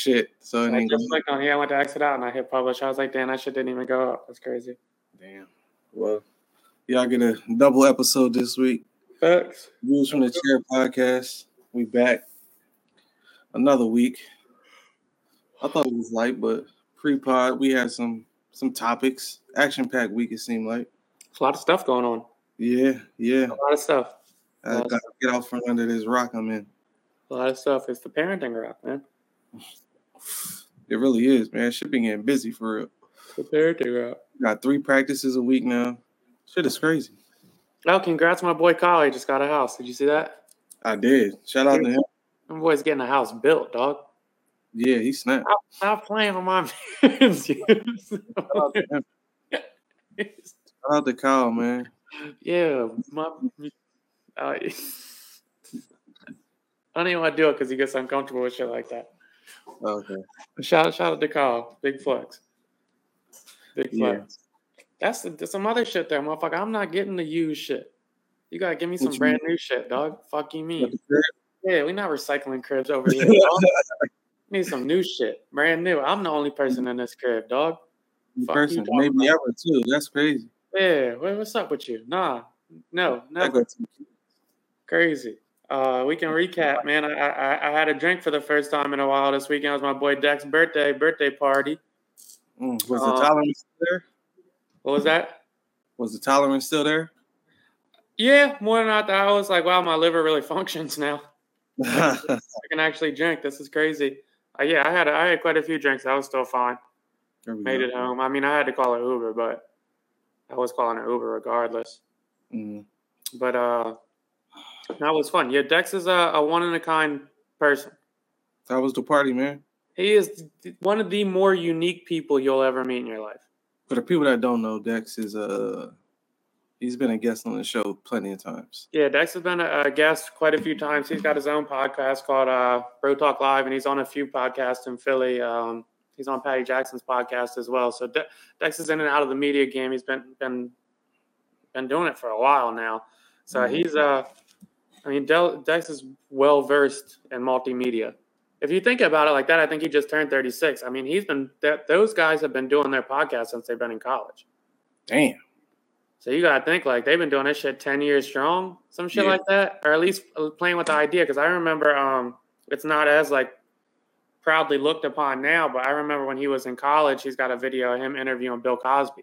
shit. So it I ain't just clicked on here. I went to exit out and I hit publish. I was like, damn, that shit didn't even go up. That's crazy. Damn. Well, y'all get a double episode this week. Facts. Views from the Chair podcast. We back another week. I thought it was light, but pre-pod we had some some topics. Action packed week. It seemed like. There's a lot of stuff going on. Yeah, yeah. A lot of stuff. I gotta get out from under this rock I'm in. A lot of stuff. It's the parenting route, man. It really is, man. Been getting busy for real. The parenting route. Got three practices a week now. Shit is crazy. Oh, congrats, my boy Kyle. He just got a house. Did you see that? I did. Shout out to him. My boy's getting a house built, dog. Yeah, he snapped. Stop, stop playing with my man's. Shout out to him. Shout out to Kyle, man. yeah, my. Uh, I don't even want to do it because he gets uncomfortable with shit like that. Okay. Shout shout out to Kyle. Big flex. Big Yeah. flex. That's, that's some other shit there, motherfucker. I'm not getting the used shit. You gotta give me some you brand new shit, dog. Fuck you mean? Yeah, we not recycling cribs over here. Need some new shit, brand new. I'm the only person in this crib, dog. Fuck you person, talking maybe ever too. That's crazy. Yeah, what's up with you? Nah, no, never. Crazy. Uh, we can recap, man. I, I I had a drink for the first time in a while this weekend. It was my boy Deck's birthday birthday party. Mm, Was the Uh, tolerance still there? What was that? Was the tolerance still there? Yeah, more than I thought. I was like, wow, my liver really functions now. I can actually drink. This is crazy. Uh, yeah, I had I had quite a few drinks. I was still fine. Made go. it home. I mean, I had to call an Uber, but I was calling an Uber regardless. Mm. But uh, that was fun. Yeah, Dex is a, a one in a kind person. That was the party, man. He is one of the more unique people you'll ever meet in your life. For the people that don't know, Dex is a he's been a guest on the show plenty of times. Yeah, Dex has been a, guest quite a few times. He's got his own podcast called uh, Bro Talk Live, and he's on a few podcasts in Philly. Um, he's on Patty Jackson's podcast as well. So De- Dex is in and out of the media game. He's been been been doing it for a while now. So Mhm. he's uh, I mean, Del- Dex is well versed in multimedia. If you think about it like that, I think he just turned 36. I mean, he's been that those guys have been doing their podcast since they've been in college. Damn. So you gotta think like they've been doing this shit ten years strong, some shit Yeah. like that, or at least uh, playing with the idea. Because I remember, um, it's not as like proudly looked upon now, but I remember when he was in college, he's got a video of him interviewing Bill Cosby.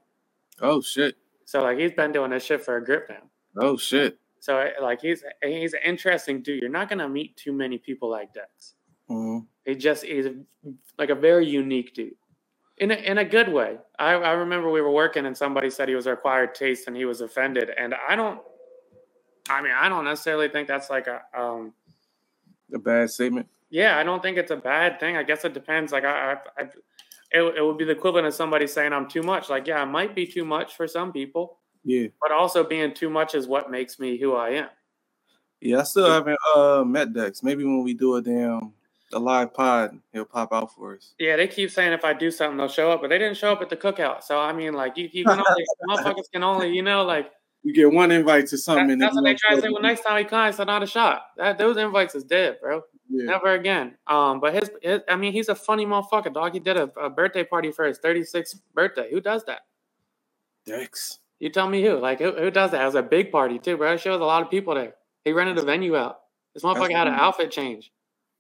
Oh shit. So like he's been doing this shit for a grip now. Oh shit. So uh, like he's he's an interesting dude. You're not gonna meet too many people like Dex. Mhm. He just a, like a very unique dude. In a, in a good way. I, I remember we were working and somebody said he was acquired taste and he was offended. And I don't, I mean, I don't necessarily think that's like a, um, A bad statement. yeah, I don't think it's a bad thing. I guess it depends. Like I, I, I it, it would be the equivalent of somebody saying I'm too much. Like, yeah, it might be too much for some people, Yeah. but also being too much is what makes me who I am. Yeah, I still haven't uh met Dex. Maybe when we do a damn a live pod, he'll pop out for us. Yeah, they keep saying if I do something, they'll show up, but they didn't show up at the cookout. So I mean, like you, you can only motherfuckers can only, you know, like You get one invite to that, something. and that's what they try to say. Well, next time he comes, not a shot. That those invites is dead, bro. Yeah. Never again. Um, but his, his, I mean, he's a funny motherfucker, dog. He did a, a birthday party for his 36th birthday. Who does that? Dex. You tell me who. Like who, who does that? It was a big party too, bro. It shows a lot of people there. He rented a venue out. This motherfucker had an outfit change.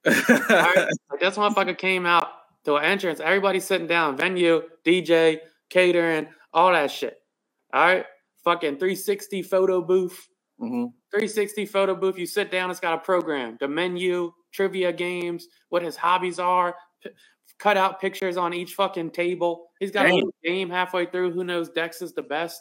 Alright? Like this motherfucker came out to an entrance. Everybody sitting down, venue, DJ, catering, all that shit. All right, fucking 360 photo booth. Mhm. 360 photo booth. You sit down, it's got a program, the menu, trivia games, what his hobbies are, p- cut out pictures on each fucking table. He's got a Damn. game halfway through. Who knows Dex is the best?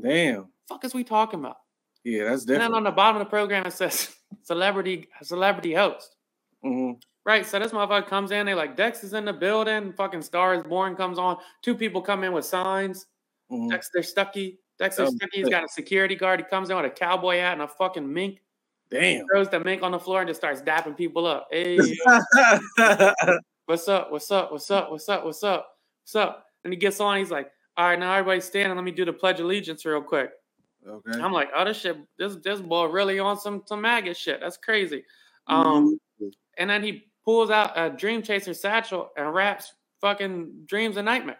Damn. Fuck is we talking about? Yeah, that's And then on the bottom of the program it says celebrity celebrity host. Mhm. Right, so this motherfucker comes in, they like Dex is in the building, fucking Star is Born comes on. Two people come in with signs. Mhm. Dexter Stucky. Dexter Stucky, he's shit. got a security guard. He comes in with a cowboy hat and a fucking mink. Damn. Throws the mink on the floor and just starts dapping people up. Hey, what's up? What's up? What's up? What's up? What's up? What's up? And he gets on. He's like, all right, now everybody stand and let me do the pledge of allegiance real quick. okay. I'm like, oh, this shit, this this boy really on some some MAGA shit. That's crazy. Um, Mhm. and then he pulls out a Dream Chaser satchel and raps fucking dreams and nightmares.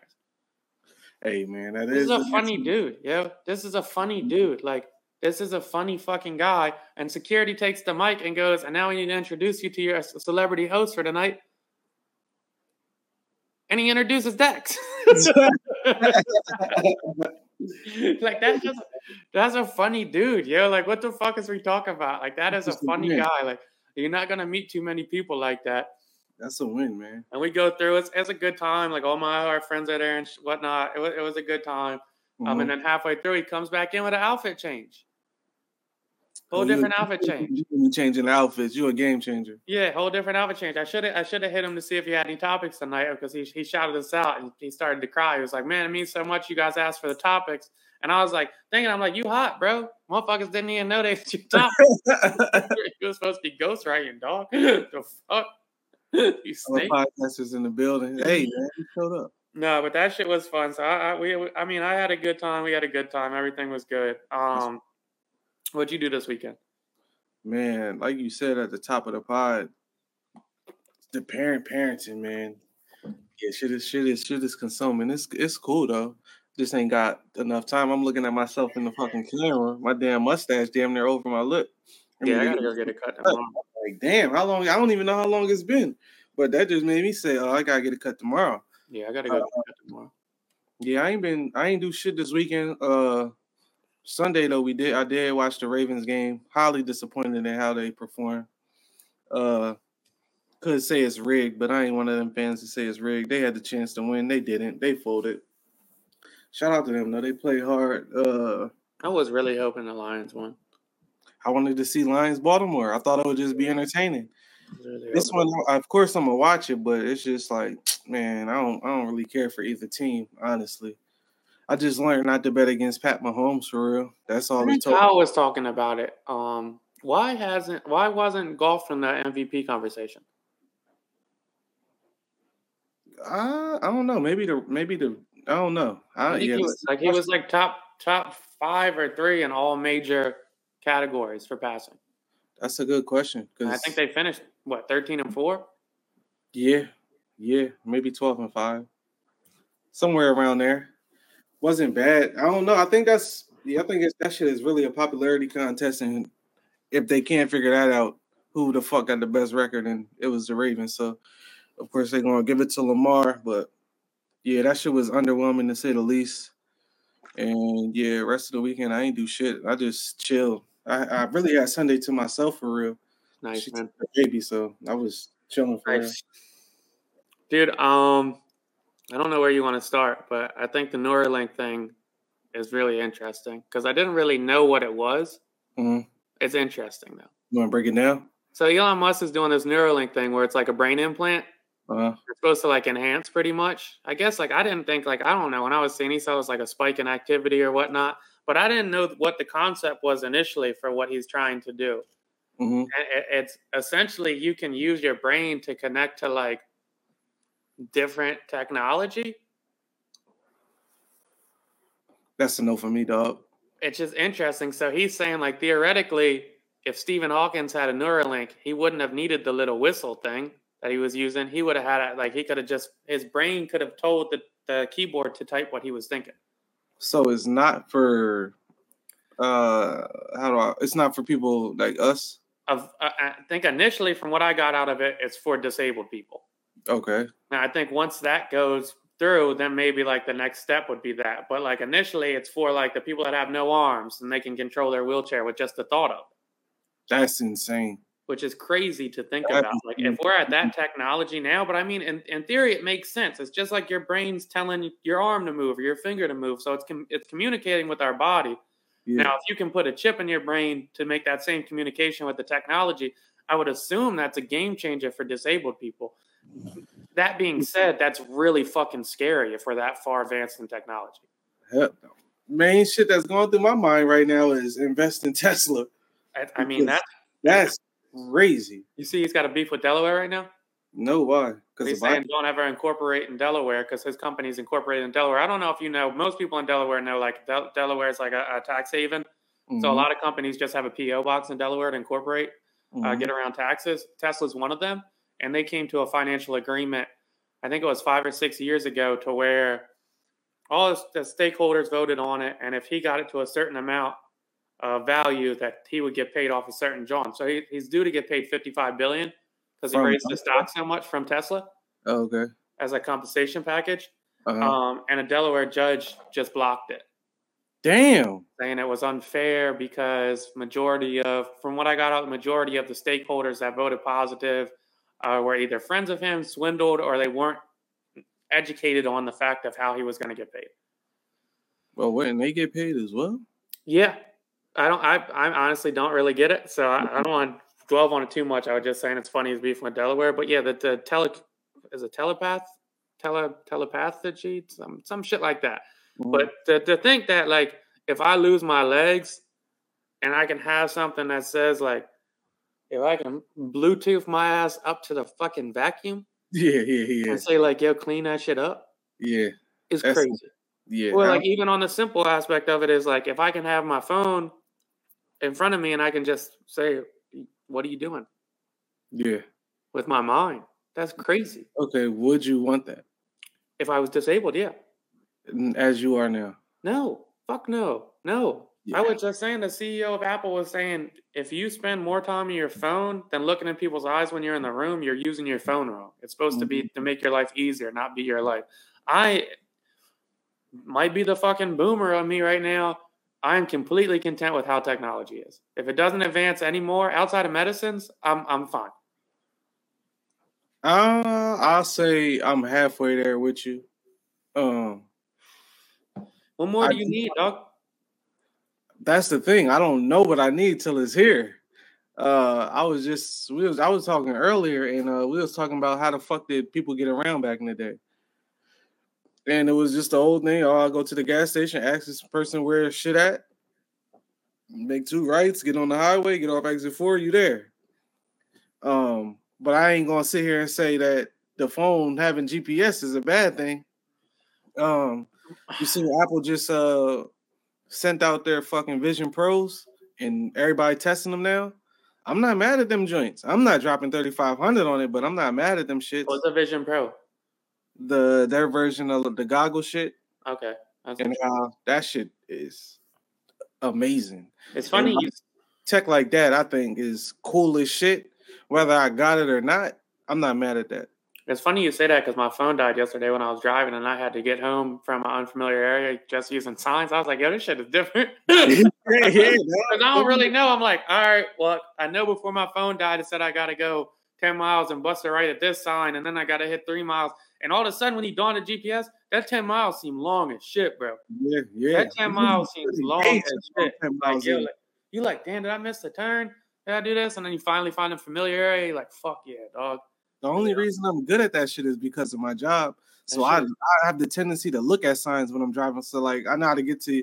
Hey man, that This is is a funny dude, yo. This is a funny dude. Like, this is a funny fucking guy. And security takes the mic and goes, and now we need to introduce you to your celebrity host for tonight. And he introduces Dex. like that's just that's a funny dude, yo. Like, what the fuck is we talking about? Like, that is a a funny man. guy. Like, you're not gonna meet too many people like that. That's a win, man. And we go through. It's, it's a good time. Like all my our friends are there and whatnot. It was, it was a good time. Um, Mhm. and then halfway through, he comes back in with an outfit change. Whole different outfit change. You changing outfits. You a game changer. Yeah, whole different outfit change. I should have I should have hit him to see if he had any topics tonight because he he shouted us out and he started to cry. He was like, "Man, it means so much. You guys asked for the topics." And I was like, thinking, I'm like, "You hot, bro? Motherfuckers didn't even know they was your topic. you was supposed to be ghostwriting, dog. the fuck, you All the snake." podcasters in the building. Hey man, you showed up. No, but that shit was fun. So I, I we I mean I had a good time. We had a good time. Everything was good. Um, what'd you do this weekend? Man, like you said at the top of the pod, the parent parenting, man. Yeah, shit is shit is shit is consuming. It's it's cool though. Just ain't got enough time. I'm looking at myself in the fucking camera. My damn mustache damn near over my lip. Yeah, I gotta go get a cut tomorrow. Like, damn, how long? I don't even know how long it's been. But that just made me say, oh, I gotta get a cut tomorrow. Yeah, I gotta go get a cut tomorrow. Yeah, I ain't been I ain't do shit this weekend. Uh Sunday though, we did I did watch the Ravens game. Highly disappointed in how they performed. Uh could say it's rigged, but I ain't one of them fans to say it's rigged. They had the chance to win. They didn't. They folded. Shout out to them though. They played hard. Uh I was really hoping the Lions won. I wanted to see Lions Baltimore. I thought it would just be entertaining. Really This one, of course, I'm gonna watch it, but it's just like, man, I don't, I don't really care for either team, honestly. I just learned not to bet against Pat Mahomes for real. That's all I think told. Kyle was talking about it. Um, why hasn't why wasn't Goff in the MVP conversation? I, I don't know. Maybe the, maybe the, I don't know. I I, yeah, he was like he was like top top five or three in all major categories for passing. that's a good question And I think they finished what thirteen and four. yeah, yeah, maybe twelve and five, somewhere around there. Wasn't bad. I don't know. I think that's yeah. I think it's, that shit is really a popularity contest, and if they can't figure that out, who the fuck got the best record? And it was the Ravens. So of course they're gonna give it to Lamar, but yeah, that shit was underwhelming to say the least. And yeah, rest of the weekend I ain't do shit. I just chill. I, I really had Sunday to myself for real. Nice She man, baby, so I was chilling for nice, dude. Um, I don't know where you want to start, but I think the Neuralink thing is really interesting because I didn't really know what it was. Mhm. It's interesting though. You want to break it down? So Elon Musk is doing this Neuralink thing where it's like a brain implant. Uh, It's supposed to like enhance pretty much. I guess like I didn't think like I don't know when I was seeing he said it was like a spike in activity or whatnot, but I didn't know what the concept was initially for what he's trying to do. mhm. And it's essentially you can use your brain to connect to like different technology. That's a no for me, dog. It's just interesting. So he's saying like theoretically, if Stephen Hawkins had a Neuralink, he wouldn't have needed the little whistle thing that he was using. He would have had it like he could have just his brain could have told the, the keyboard to type what he was thinking. So it's not for uh how do I it's not for people like us. Of uh, I think initially, from what I got out of it, it's for disabled people. Okay. Now I think once that goes through, then maybe like the next step would be that. But like initially, it's for like the people that have no arms and they can control their wheelchair with just the thought of. it. That's insane. which is crazy to think That's about. Like if we're at that technology now, but I mean, in, in theory, it makes sense. It's just like your brain's telling your arm to move or your finger to move, so it's com- it's communicating with our body. Yeah. Now, if you can put a chip in your brain to make that same communication with the technology, I would assume that's a game changer for disabled people. That being said, that's really fucking scary if we're that far advanced in technology. Hell no. Main shit that's going through my mind right now is invest in Tesla. I, I mean, that That's crazy. you see, he's got a beef with Delaware right now. No, why? Because He's saying don't ever incorporate in Delaware because his company's incorporated in Delaware. I don't know if you know. Most people in Delaware know like Del- Delaware is like a, a tax haven. Mm-hmm. So a lot of companies just have a PO box in Delaware to incorporate, uh, get around taxes. Tesla's one of them, and they came to a financial agreement. I think it was five or six years ago, to where all the stakeholders voted on it, and if he got it to a certain amount of value, that he would get paid off a certain John. So he, he's due to get paid fifty-five billion because he From raised the stock so much from Tesla Oh, okay. as a compensation package. Uh-huh. Um, and a Delaware judge just blocked it, Damn. saying it was unfair because majority of, from what I got out, the majority of the stakeholders that voted positive uh, were either friends of him, swindled, or they weren't educated on the fact of how he was going to get paid. Well, wouldn't they get paid as well? Yeah, I don't. I, I honestly don't really get it, so I, I don't want to dwell on it too much. I was just saying it's funny he's beefing with Delaware, but yeah, the, the tele is a telepath, tele telepathy, some some shit like that. Mm-hmm. But to, to think that like if I lose my legs and I can have something that says like if I can Bluetooth my ass up to the fucking vacuum yeah, yeah, yeah, and say like yo clean that shit up, yeah, it's That's- crazy. yeah. Well, like even on the simple aspect of it is like if I can have my phone in front of me and I can just say, "What are you doing?" yeah. with my mind. That's crazy. Okay. Would you want that If I was disabled, yeah. As you are now? No, fuck no, no. Yeah. I was just saying the CEO of Apple was saying if you spend more time on your phone than looking in people's eyes when you're in the room, you're using your phone wrong. It's supposed to be to make your life easier, not be your life. I might be the fucking boomer on me right now. I am completely content with how technology is. If it doesn't advance anymore outside of medicines, I'm I'm fine. Uh, I'll say I'm halfway there with you. Um, What more I do you need, dog? That's the thing. I don't know what I need till it's here. Uh, I was just we was I was talking earlier, and uh, we was talking about how the fuck did people get around back in the day. And it was just the old thing. Oh, I go to the gas station, ask this person where shit at, make two rights, get on the highway, get off exit four, you there. Um, but I ain't gonna sit here and say that the phone having GPS is a bad thing. Um, you see, Apple just uh sent out their fucking Vision Pros, and everybody testing them now. I'm not mad at them joints. I'm not dropping 3500 on it, but I'm not mad at them shits. What's the Vision Pro? The their version of the goggle shit, Okay. And how uh, that shit is amazing. It's funny. You, Tech like that, I think, is cool as shit. Whether I got it or not, I'm not mad at that. It's funny you say that because my phone died yesterday when I was driving and I had to get home from an unfamiliar area just using signs. I was like, yo, this shit is different. yeah, yeah, I don't really know. I'm like, all right, well, I know before my phone died, it said I got to go 10 miles and bust it right at this sign. And then I got to hit three miles. And all of a sudden, when he dawned the GPS, that 10 miles seemed long as shit, bro. yeah, yeah. That 10 miles seems long as shit. Like, miles yo, like, you like, damn, did I miss the turn? Did I do this? And then you finally find a familiar area. You're like, fuck yeah, dog. The only reason I'm good at that shit is because of my job. So I, I have the tendency to look at signs when I'm driving. So like I know how to get to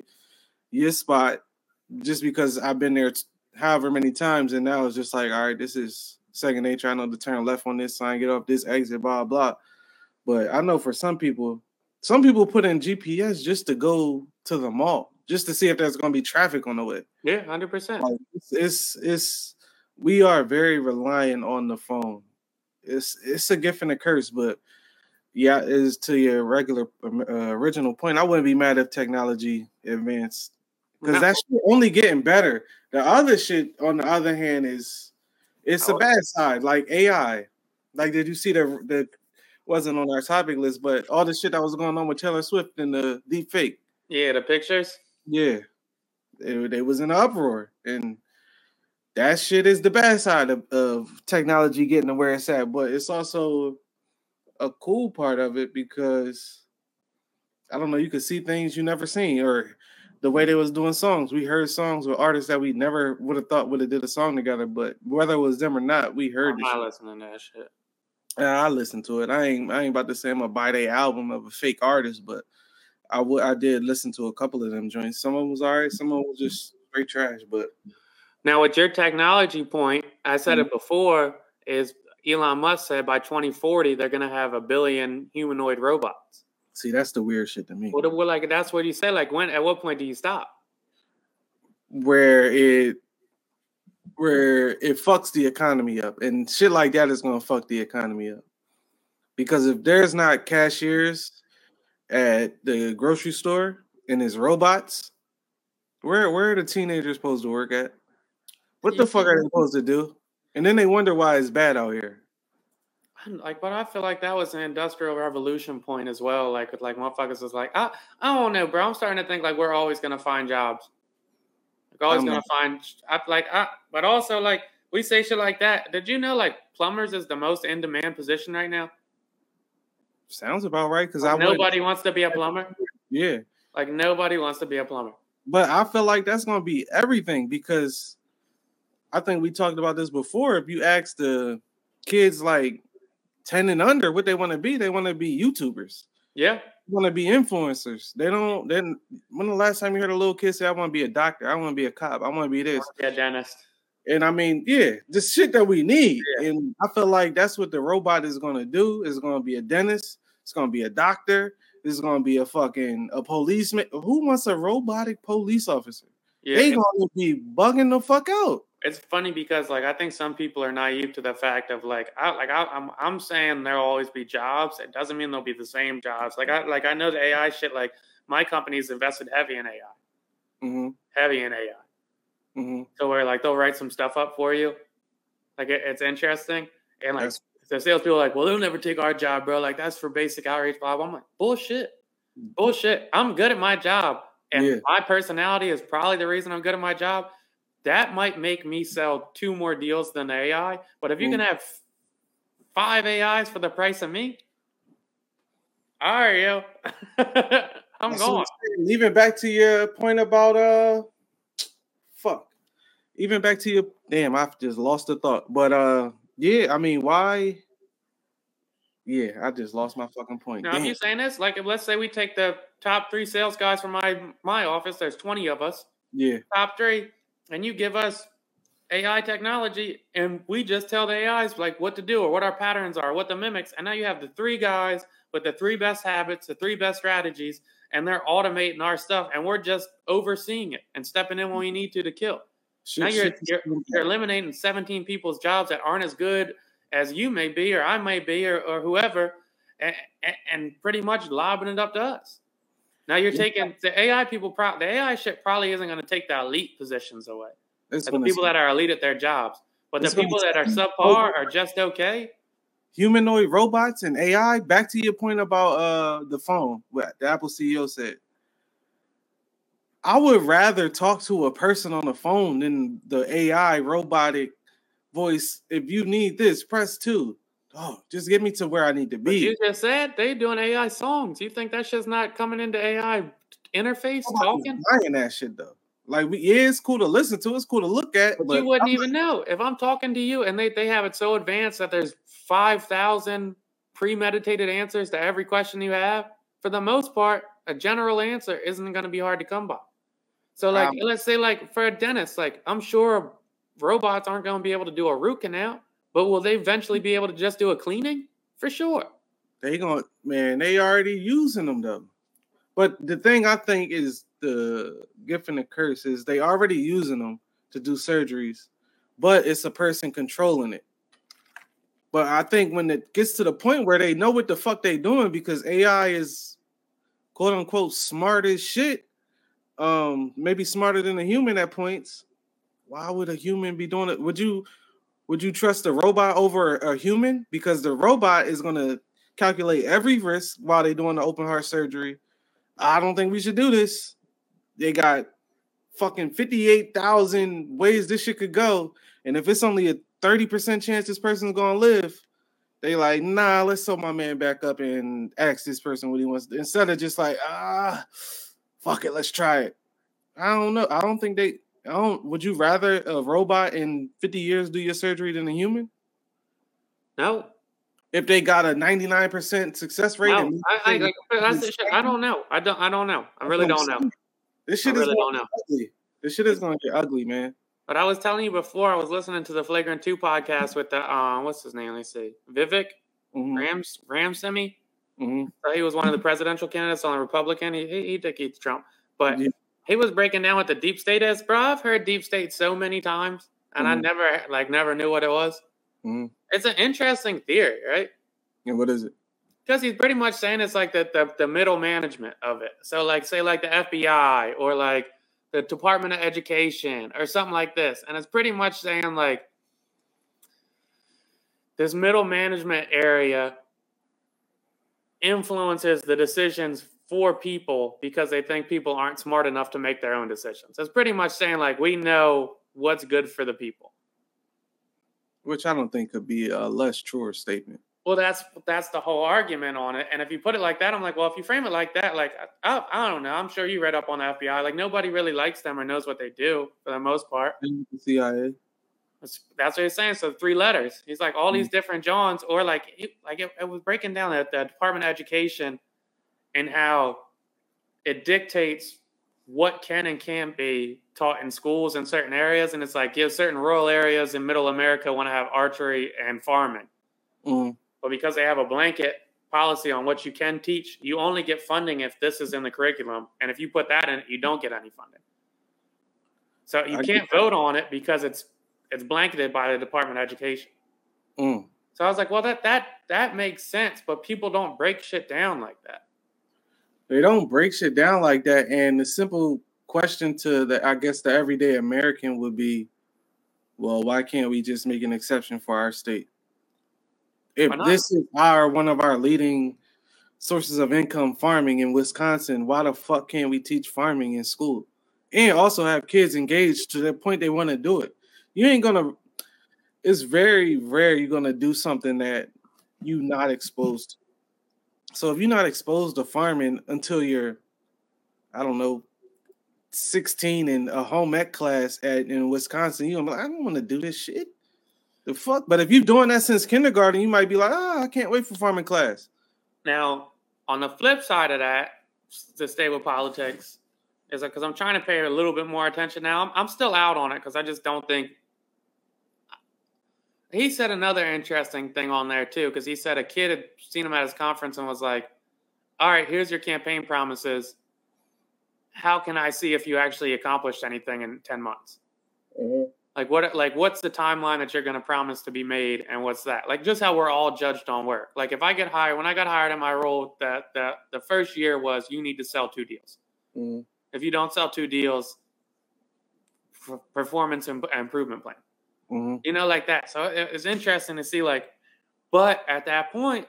your spot just because I've been there t- however many times, and now it's just like, all right, this is second nature. I know to turn left on this sign, get off this exit, blah blah. But I know for some people, some people put in GPS just to go to the mall, just to see if there's gonna be traffic on the way. Yeah, 100%. It's, it's it's we are very reliant on the phone. It's it's a gift and a curse, but yeah, is to your regular um, uh, original point. I wouldn't be mad if technology advanced because No. that shit only getting better. The other shit, on the other hand, is it's a Oh. bad side, like AI. Like, did you see the the wasn't on our topic list, but all the shit that was going on with Taylor Swift and the deep fake. Yeah, the pictures. Yeah, they, they was an uproar, and that shit is the bad side of, of technology getting to where it's at. But it's also a cool part of it because I don't know, you could see things you never seen, or the way they was doing songs. We heard songs with artists that we never would have thought would have did a song together, but whether it was them or not, we heard I'm not listening to that shit. Yeah, I listened to it. I ain't I ain't about to say I'm gonna buy day album of a fake artist, but I would I did listen to a couple of them joints. Some of them was alright, some of them was just straight trash. But Now, with your technology point, I said Mm-hmm. it before, is Elon Musk said by 2040 they're gonna have a billion humanoid robots. see, that's the weird shit to me. What, what like that's what you said. Like when? At what point do you stop? Where it where it fucks the economy up, and shit like that is gonna fuck the economy up. Because if there's not cashiers at the grocery store and there's robots, where where are the teenagers supposed to work at? What the fuck are they supposed to do? And then they wonder why it's bad out here. Like, but I feel like that was an industrial revolution point as well. Like, with like motherfuckers was like, I, I don't know, bro. I'm starting to think like we're always gonna find jobs. Like, always I'm gonna find. I, like, I, but also like we say shit like that. Did you know like plumbers is the most in demand position right now? Sounds about right because like, I nobody wants to be a plumber. Yeah, like nobody wants to be a plumber. But I feel like that's gonna be everything because I think we talked about this before. If you ask the kids like 10 and under what they want to be, they want to be YouTubers. Yeah. Want to be influencers. They don't then when the last time you heard a little kid say, I want to be a doctor, I want to be a cop, I want to be this. Be a dentist. And I mean, yeah, the shit that we need. Yeah. And I feel like that's what the robot is gonna do. Is gonna be a dentist, it's gonna be a doctor, it's gonna be a fucking a policeman. Who wants a robotic police officer? Yeah, they gonna be bugging the fuck out it's funny because like I think some people are naive to the fact of like I like I, am I'm, I'm saying there'll always be jobs. It doesn't mean they'll be the same jobs. Like I like I know the AI shit. Like my company's invested heavy in AI, mm-hmm. heavy in AI. Mm-hmm. So where like they'll write some stuff up for you, like it, it's interesting. And like that's- the salespeople are like, well, they'll never take our job, bro. Like that's for basic outreach. Blah. I'm like, bullshit, mm. bullshit. I'm good at my job, and yeah. my personality is probably the reason I'm good at my job that might make me sell two more deals than AI. But if you can mm. have five AIs for the price of me, all right, yo, I'm That's going. Even back to your point about uh, fuck. Even back to your damn, I just lost the thought. But uh, yeah, I mean, why? Yeah, I just lost my fucking point. Now, if you saying this, like, if let's say we take the top three sales guys from my my office, there's 20 of us. Yeah. Top three and you give us AI technology, and we just tell the AIs like what to do or what our patterns are, what the mimics, and now you have the three guys with the three best habits, the three best strategies, and they're automating our stuff, and we're just overseeing it and stepping in when we need to to kill. Shoot, now you're, you're, you're eliminating 17 people's jobs that aren't as good as you may be or I may be or, or whoever, and, and pretty much lobbing it up to us. Now you're taking the AI people. Pro, the AI shit probably isn't going to take the elite positions away. the people that are elite at their jobs, but the people that are subpar are just okay. Humanoid robots and AI. Back to your point about uh the phone. What the Apple CEO said. I would rather talk to a person on the phone than the AI robotic voice. If you need this, press two oh, just get me to where I need to be. But you just said they doing AI songs. You think that shit's not coming into AI interface talking? Buying that shit though. Like, we, yeah, it's cool to listen to. It's cool to look at. But, but you wouldn't I'm even like, know if I'm talking to you and they they have it so advanced that there's five thousand premeditated answers to every question you have. For the most part, a general answer isn't going to be hard to come by. So, like, um, let's say, like, for a dentist, like, I'm sure robots aren't going to be able to do a root canal. But will they eventually be able to just do a cleaning? For sure. They going to man, they already using them though. But the thing I think is the gift and the curse is they already using them to do surgeries, but it's a person controlling it. But I think when it gets to the point where they know what the fuck they doing because AI is quote unquote smart as shit, um, maybe smarter than a human at points. Why would a human be doing it? Would you would you trust a robot over a human? Because the robot is going to calculate every risk while they're doing the open heart surgery. I don't think we should do this. They got fucking 58,000 ways this shit could go. And if it's only a 30% chance this person's going to live, they like, nah, let's sew my man back up and ask this person what he wants. Instead of just like, ah, fuck it, let's try it. I don't know. I don't think they I don't. Would you rather a robot in 50 years do your surgery than a human? No. If they got a 99% success rate, no, I, I, that's. I don't know. I don't. I don't know. I really don't know. This shit I really is don't know. ugly. This shit is going to get ugly, man. But I was telling you before, I was listening to the Flagrant Two podcast with the um, what's his name? Let's see, Vivek mm-hmm. Rams Ramaswamy. Mm-hmm. So he was one of the presidential candidates on the Republican. He he, he defeated Trump, but yeah he was breaking down what the deep state is, bro. I've heard deep state so many times. and I Mhm. never like never knew what it was. Mhm. It's an interesting theory, right? And what is it? Because he's pretty much saying it's like the, the the middle management of it. So like say like the FBI or like the Department of Education or something like this, and it's pretty much saying like this middle management area influences the decisions for people because they think people aren't smart enough to make their own decisions. It's pretty much saying like we know what's good for the people. Which I don't think could be a less truer statement. Well, that's that's the whole argument on it. And if you put it like that, I'm like, well, if you frame it like that, like I, I don't know. I'm sure you read up on the FBI. Like nobody really likes them or knows what they do for the most part. And the CIA. That's, that's what he's saying. So three letters. He's like all these mm. different Johns, or like like it, it was breaking down at the Department of Education and how it dictates what can and can't be taught in schools in certain areas. And it's like, you yeah, certain rural areas in Middle America want to have archery and farming. Mm. But because they have a blanket policy on what you can teach, you only get funding if this is in the curriculum. And if you put that in, you don't get any funding. So you I can't vote on it because it's it's blanketed by the Department of Education. Mm. So I was like, well, that that that makes sense, but people don't break shit down like that. They don't break shit down like that. And the simple question to the I guess the everyday American would be, well, why can't we just make an exception for our state? If this is our one of our leading sources of income farming in Wisconsin, why the fuck can't we teach farming in school? And also have kids engaged to the point they want to do it. You ain't gonna it's very rare you're gonna do something that you not exposed to. So if you're not exposed to farming until you're, I don't know, 16 in a home ec class at in Wisconsin, you're like, I don't want to do this shit. The fuck? But if you're doing that since kindergarten, you might be like, oh, I can't wait for farming class. Now, on the flip side of that, to stay with politics, is because I'm trying to pay a little bit more attention now. I'm, I'm still out on it because I just don't think. He said another interesting thing on there too, because he said a kid had seen him at his conference and was like, "All right, here's your campaign promises. How can I see if you actually accomplished anything in ten months?" Like what? Like what's the timeline that you're going to promise to be made, and what's that? Like just how we're all judged on work. Like if I get hired, when I got hired in my role, that that the first year was you need to sell two deals. Mhm. If you don't sell two deals, f- performance Im- improvement plan. Mhm. You know, like that. So it, it's interesting to see. Like, but at that point,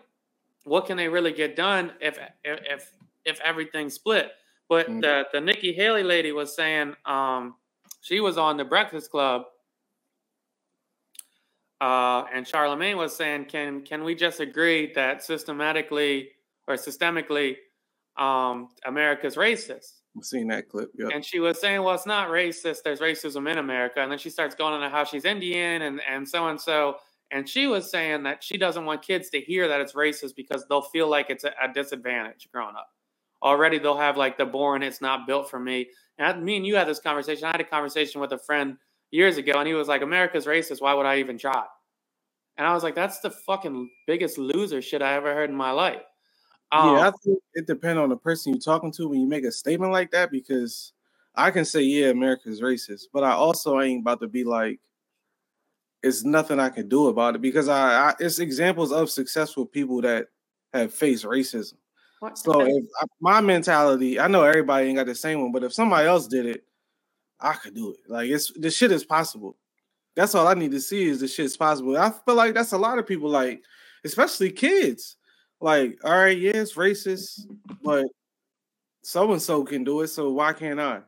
what can they really get done if if if, if everything's split? But Mhm. the the Nikki Haley lady was saying, um, she was on the Breakfast Club uh, and Charlemagne was saying, can can we just agree that systematically or systemically, um, America's racist? I've seen that clip. Yeah. And she was saying, well, it's not racist. There's racism in America. And then she starts going into how she's Indian and and so and so. And she was saying that she doesn't want kids to hear that it's racist because they'll feel like it's a, a disadvantage growing up. Already they'll have like the born, it's not built for me. And I, me and you had this conversation. I had a conversation with a friend years ago, and he was like, America's racist. Why would I even try? And I was like, that's the fucking biggest loser shit I ever heard in my life. Um, yeah, I think it depends on the person you're talking to when you make a statement like that because I can say, yeah, America's racist, but I also ain't about to be like, it's nothing I can do about it because I, I it's examples of successful people that have faced racism. what- So if I, my mentality, I know everybody ain't got the same one, but if somebody else did it, I could do it. Like it's the shit is possible. That's all I need to see is the shit's possible. I feel like that's a lot of people, like especially kids. Like, all right, yeah, it's racist, but so and so can do it, so why can't I?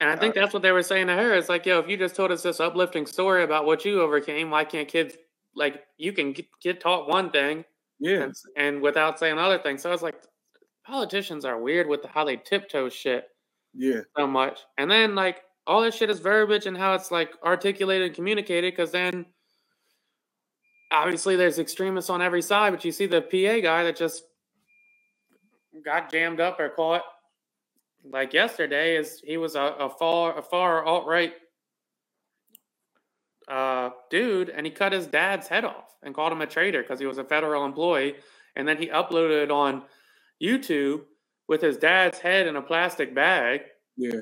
And I think that's what they were saying to her. It's like, yo, if you just told us this uplifting story about what you overcame, why can't kids like you can get, get taught one thing Yeah, and, and without saying other things? So I was like, politicians are weird with how they tiptoe shit yeah, so much, and then like all this shit is verbiage and how it's like articulated and communicated. Because then obviously there's extremists on every side, but you see the PA guy that just got jammed up or caught like yesterday is he was a, a far a far alt right uh, dude, and he cut his dad's head off and called him a traitor because he was a federal employee, and then he uploaded on YouTube with his dad's head in a plastic bag, yeah.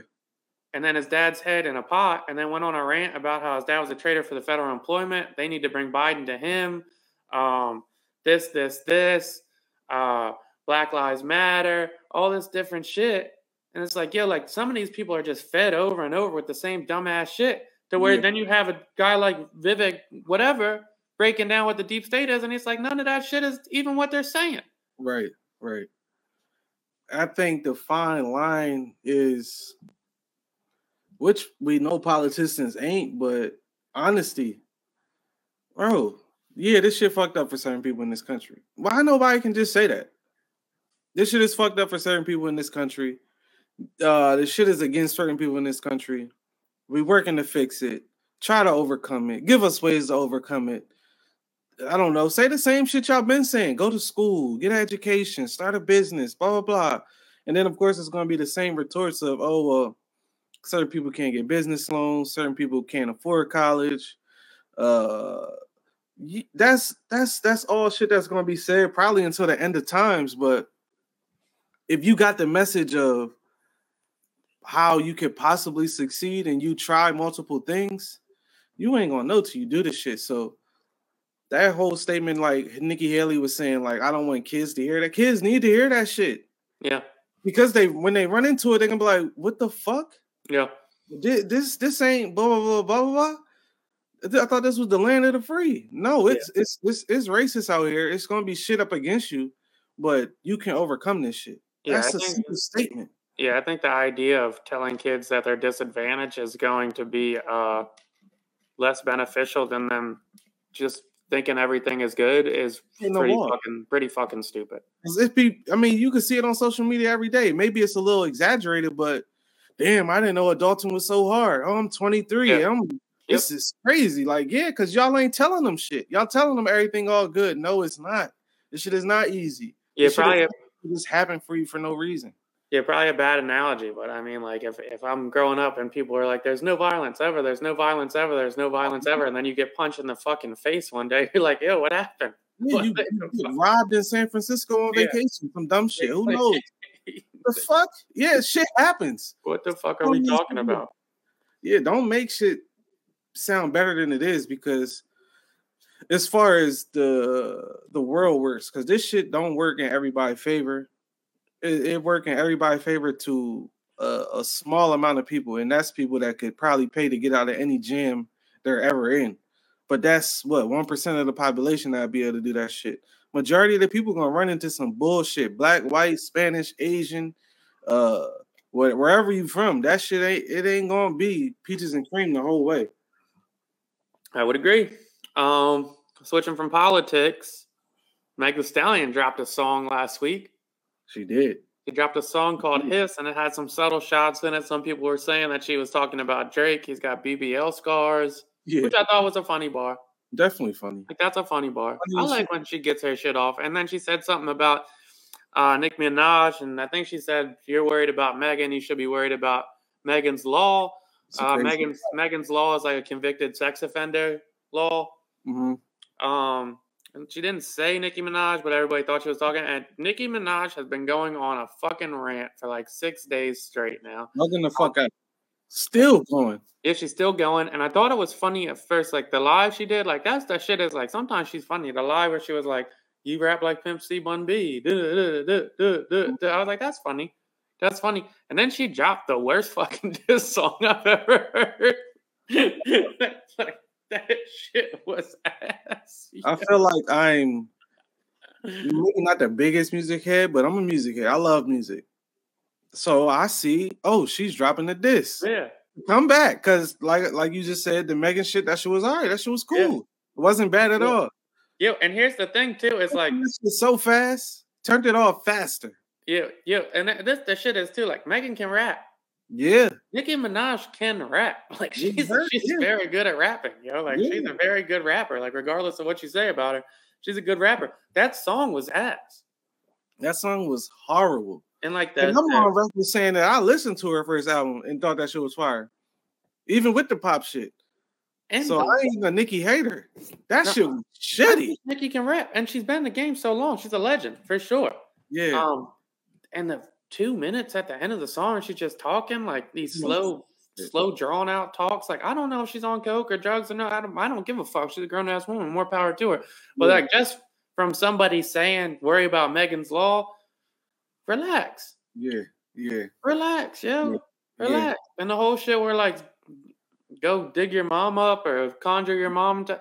And then his dad's head in a pot, and then went on a rant about how his dad was a traitor for the federal employment. They need to bring Biden to him. Um, this, this, this. Uh, Black Lives Matter, all this different shit. And it's like, yo, like some of these people are just fed over and over with the same dumbass shit. To where yeah. then you have a guy like Vivek, whatever, breaking down what the deep state is, and he's like, none of that shit is even what they're saying. Right, right. I think the fine line is, which we know politicians ain't, but honesty. Bro, yeah, this shit fucked up for certain people in this country. Why nobody can just say that? This shit is fucked up for certain people in this country. Uh, this shit is against certain people in this country. We working to fix it. Try to overcome it. Give us ways to overcome it. I don't know. Say the same shit y'all been saying. Go to school, get an education, start a business, blah blah blah. And then of course it's to be the same retorts of, oh well, certain people can't get business loans, certain people can't afford college. Uh, that's that's that's all shit that's going to be said probably until the end of times. But if you got the message of how you could possibly succeed and you try multiple things, you ain't gonna know till you do this shit. So that whole statement, like Nikki Haley was saying, like I don't want kids to hear that. Kids need to hear that shit. Yeah. Because they when they run into it, they're gonna be like, "What the fuck? Yeah. This this ain't blah blah blah blah blah." I thought this was the land of the free. No, it's yeah. it's it's it's racist out here. It's gonna be shit up against you, but you can overcome this shit. Yeah, That's I a think, simple statement. Yeah, I think the idea of telling kids that their disadvantage is going to be uh, less beneficial than them just thinking everything is good is pretty fucking pretty fucking stupid. If be, I mean, you can see it on social media every day. Maybe it's a little exaggerated, but damn, I didn't know adulting was so hard. Oh, I'm 23. Yeah. I'm yep. this is crazy. Like, yeah, because y'all ain't telling them shit. Y'all telling them everything all good. No, it's not. This shit is not easy. Yeah, probably just happened for you for no reason. Yeah, probably a bad analogy, but I mean, like if if I'm growing up and people are like, "There's no violence ever," "There's no violence ever," "There's no violence ever," and then you get punched in the fucking face one day, you're like, "Yo, what happened?" Yeah, you, you get robbed in San Francisco on yeah. vacation from dumb shit. Who knows? the fuck? Yeah, shit happens. What the fuck are we talking about? Yeah, don't make shit sound better than it is because as far as the the world works, because this shit don't work in everybody's favor it, it work in everybody's favor to a, a small amount of people, and that's people that could probably pay to get out of any gym they're ever in. But that's what one percent of the population that'd be able to do that shit. Majority of the people gonna run into some bullshit. Black, white, Spanish, Asian, uh, wherever you from, that shit ain't it ain't gonna be peaches and cream the whole way. I would agree. Um, switching from politics, Meg Thee Stallion dropped a song last week she did. She dropped a song called Hiss, and it had some subtle shots in it. Some people were saying that she was talking about Drake. He's got BBL scars, yeah. which I thought was a funny bar. Definitely funny. Like that's a funny bar. I, I like she, when she gets her shit off. And then she said something about uh, Nick Minaj, and I think she said, "If you're worried about Megan, you should be worried about Megan's law." Uh, Megan's Megan's law is like a convicted sex offender law. Mm-hmm. Um, and she didn't say Nicki Minaj, but everybody thought she was talking. And Nicki Minaj has been going on a fucking rant for like six days straight now. Nothing the fuck out. Still going. Yeah, she's still going. And I thought it was funny at first, like the live she did, like that's that shit is like sometimes she's funny. The live where she was like, You rap like Pimp C Bun B. I was like, that's funny. That's funny. And then she dropped the worst fucking diss song I've ever heard. like, that shit was ass. I feel like I'm maybe not the biggest music head, but I'm a music head. I love music. So I see, oh, she's dropping the disc. Yeah. Come back. Cause like like you just said, the Megan shit, that shit was all right. That shit was cool. Yeah. It wasn't bad at yeah. all. Yeah, and here's the thing too, it's like this so fast, turned it off faster. Yeah, yeah, and this the shit is too. Like Megan can rap. Yeah. Nicki Minaj can rap. Like she's she's yeah. very good at rapping, you know. Like she's a very good rapper. Like regardless of what you say about her, she's a good rapper. That song was ass. That song was horrible. And like that, and I'm on record saying that I listened to her first album and thought that shit was fire, even with the pop shit. And so I ain't a Nicki hater. That no, shit was shitty. Nicki can rap, and she's been in the game so long. She's a legend for sure. Yeah. Um, and the two minutes at the end of the song, she's just talking like these slow slow, drawn out talks. Like I don't know if she's on coke or drugs or not. I don't. I don't give a fuck. She's a grown ass woman. More power to her. But Yeah. like just from somebody saying worry about Megan's law, relax, Yeah, yeah, relax, yo, Yeah. relax. And the whole shit where like go dig your mom up or conjure your mom to.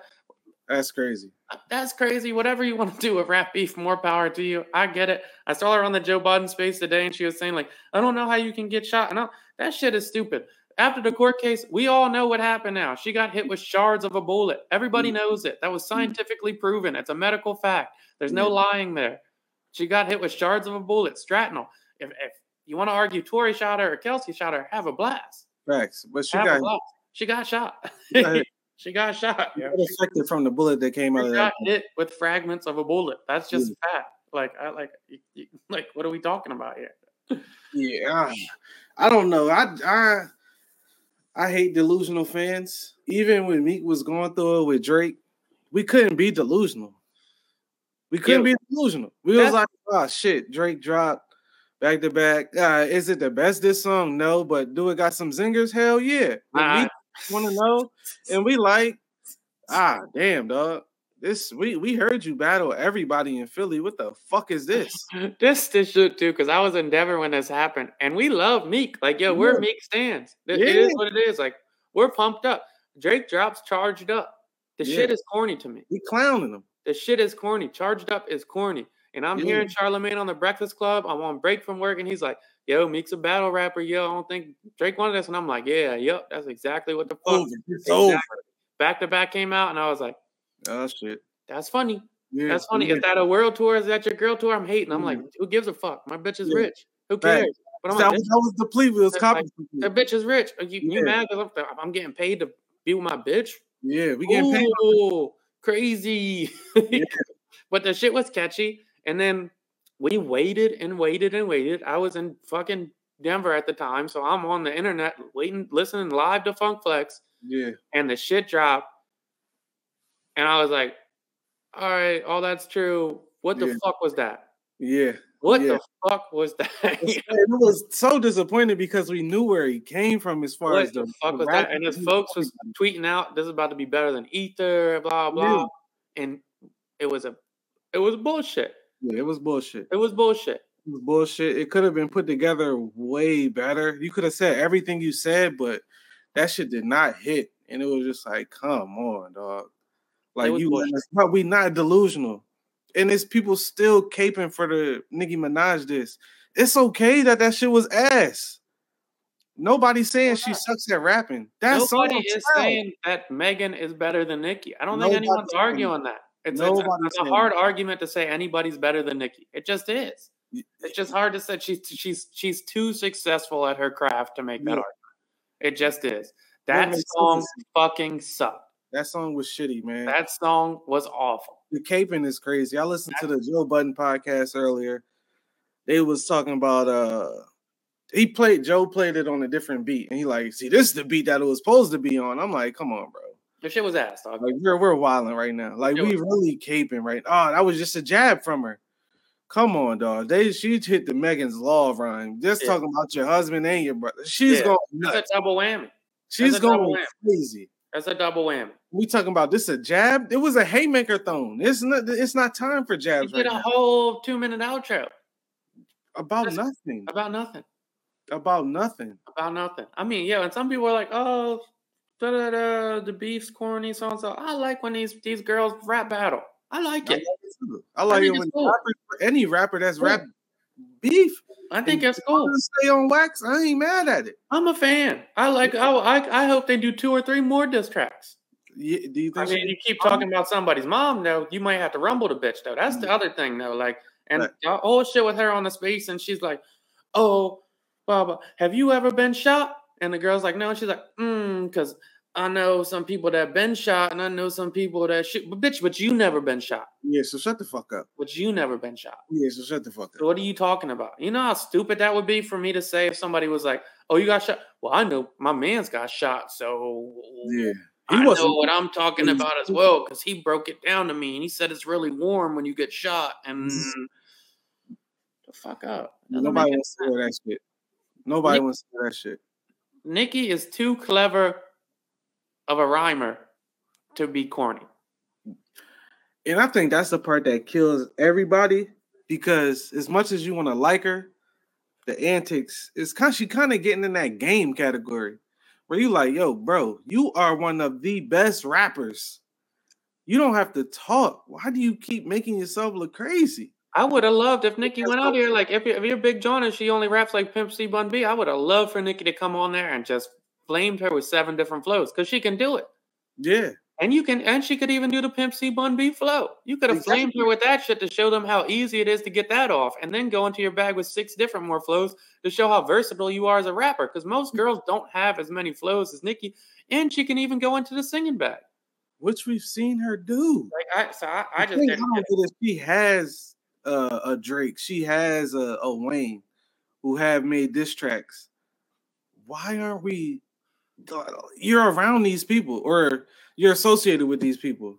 that's crazy. Uh, that's crazy. Whatever you want to do with rap beef, more power to you. I get it. I saw her on the Joe Budden space today, and she was saying like, "I don't know how you can get shot." And I, that shit is stupid. After the court case, we all know what happened. Now she got hit with shards of a bullet. Everybody mm. knows it. That was mm. scientifically proven. It's a medical fact. There's no mm. lying there. She got hit with shards of a bullet. Stratnol. If, if you want to argue Tory shot her or Kelsey shot her, have a blast. Facts. But she Have got. She got shot. got she got shot. she got affected from the bullet that came out of got that. hit with fragments of a bullet. That's just fact. Like, I like, like, what are we talking about here? Yeah, ah, I don't know. I I I hate delusional fans. Even when Meek was going through it with Drake, we couldn't be delusional. We couldn't Yeah. be delusional. We was like, oh shit, Drake dropped back to back. Uh, is it the best this song? No, but do it got some zingers? Hell yeah. Uh, want to know, and we like, ah, damn, dog. This we we heard you battle everybody in Philly. What the fuck is this? this this shit too, because I was in Denver when this happened, and we love Meek. Like, yo, we're Yeah. Meek stands. It- it is what it is. Like, we're pumped up. Drake drops charged up. The shit is corny to me. We clowning them. The shit is corny. Charged up is corny. And I'm Yeah. hearing Charlemagne on the Breakfast Club. I'm on break from work, and he's like, "Yo, Meek's a battle rapper. Yo, I don't think Drake wanted this." And I'm like, "Yeah, yep, that's exactly what the fuck." Over. It's over. Back to back came out, and I was like, Oh shit. "That's funny. Yeah, That's funny. yeah. Is that a world tour? Is that your girl tour? I'm hating. I'm like, Mhm. who gives a fuck? My bitch is rich. Who cares? But I'm that, like, was, that was the plea was Like, copying. that bitch is rich. Are you, you mad I'm, I'm getting paid to be with my bitch? Yeah, we getting paid. Crazy. but the shit was catchy. And then we waited and waited and waited. I was in fucking Denver at the time, so I'm on the internet waiting, listening live to Funk Flex, Yeah, and the shit dropped. And I was like, all right, all that's true. What the Yeah. fuck was that? Yeah. What Yeah. the fuck was that? it was so disappointed because we knew where he came from as far what as the, the fuck the was that? And his folks was tweeting out, "This is about to be better than Ether," blah blah, and it was a, it was bullshit. Yeah, it was bullshit. It was bullshit. It was bullshit. It could have been put together way better. You could have said everything you said, but that shit did not hit. And it was just like, come on, dog. Like you, bullshit. we not delusional. And it's people still caping for the Nicki Minaj this. It's okay that that shit was ass. Nobody's saying she sucks at rapping. That's Nobody is saying that Megan is better than Nicki. I don't think anyone's arguing that. It's, it's, a, a hard argument to say anybody's better than Nicki. It just is. It's just hard to say she's she's she's too successful at her craft to make that Yeah. argument. It just is. That That song fucking sucked. That song was shitty, man. That song was awful. the caping is crazy. I listened to the Joe Budden podcast earlier. They was talking about uh he played Joe played it on a different beat, and he like, see, this is the beat that it was supposed to be on. I'm like, come on, bro. The shit was ass, dog. Like we're we're wilding right now. Like we really caping right. Oh, that was just a jab from her. Come on, dog. They she hit the Megan's law rhyme. Just Yeah. talking about your husband and your brother. She's Yeah. going That's nuts. a double whammy. She's going whammy. crazy. That's a double whammy. We talking about this a jab? It was a haymaker thrown. It's not. It's not time for He jabs right did a now. whole two minute outro About Listen, nothing. about nothing. About nothing. About nothing. I mean, yeah, and some people are like, oh, da da da, the beef's corny, so and so. I like when these these girls rap battle. I like I it. like it. I like think it when cool. rappers, any rapper that's Cool. rap beef. I think it's cool. Stay on wax. I ain't mad at it. I'm a fan. I like. I, I I hope they do two or three more diss tracks. Yeah, do you think? I mean, you keep talking about somebody's mom, though. You might have to rumble the bitch, though. That's the other thing, though. Like, and Right. the whole shit with her on the space, and she's like, "Oh, Baba, have you ever been shot?" And the girl's like, "No." And she's like, "Hmm," because I know some people that been shot, and I know some people that shoot. But bitch, but you never been shot. yeah, so shut the fuck up. But you never been shot. Yeah, so shut the fuck So up. what are you talking about? You know how stupid that would be for me to say if somebody was like, "Oh, you got shot." Well, I know my man's got shot, so Yeah, I know what I'm talking about as well because he broke it down to me and he said it's really warm when you get shot. And mm-hmm. the fuck up. Doesn't Nobody wants to hear that shit. Nobody Nick- wants to hear that shit. Nicki is too clever of a rhymer to be corny. And I think that's the part that kills everybody because as much as you want to like her, the antics is kind she kind of getting in that game category where you like, yo, bro, you are one of the best rappers. You don't have to talk. Why do you keep making yourself look crazy? I would have loved if Nicki went out here like if, if you're Big John and she only raps like Pimp C Bun B. I would have loved for Nicki to come on there and just flamed her with seven different flows because she can do it. Yeah. And you can, and she could even do the Pimp C Bun B flow. You could have exactly. flamed her with that shit to show them how easy it is to get that off, and then go into your bag with six different more flows to show how versatile you are as a rapper. Because most girls don't have as many flows as Nicki, and she can even go into the singing bag, which we've seen her do. Like I, so I, I just didn't she has uh, a Drake, she has a, a Wayne, who have made diss tracks. Why aren't we? You're around these people, or you're associated with these people.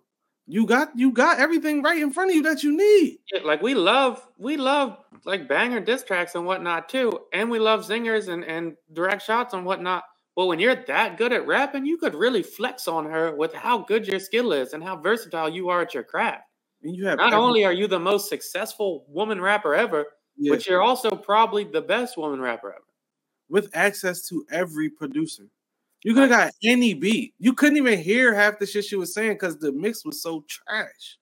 You got you got everything right in front of you that you need. Yeah, like we love we love like banger diss tracks and whatnot too, and we love zingers and and direct shots and whatnot. But when you're that good at rapping, you could really flex on her with how good your skill is and how versatile you are at your craft. And you have not every- only are you the most successful woman rapper ever, yeah. but you're also probably the best woman rapper ever. With access to every producer. You could have got any beat. You couldn't even hear half the shit she was saying because the mix was so trash.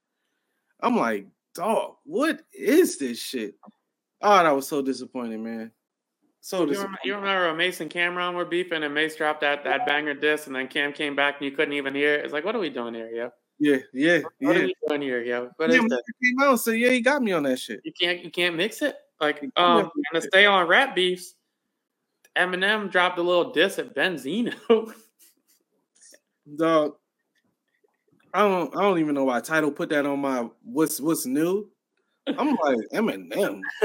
I'm like, dog, what is this shit? Oh, that was so disappointing, man. So you remember, you remember when Mase and Cam'ron were beefing and Mase dropped that that banger disc and then Cam came back and you couldn't even hear it. It's like, what are we doing here, yo? Yeah, yeah, what, yeah. What are we doing here, yo? What yeah, is that? Came out, so yeah, he got me on that shit. You can't you can't mix it. Like um, and to stay on rap beefs, Eminem dropped a little diss at Benzino. Dog, I don't I don't even know why Tidal put that on my what's what's new. I'm like Eminem.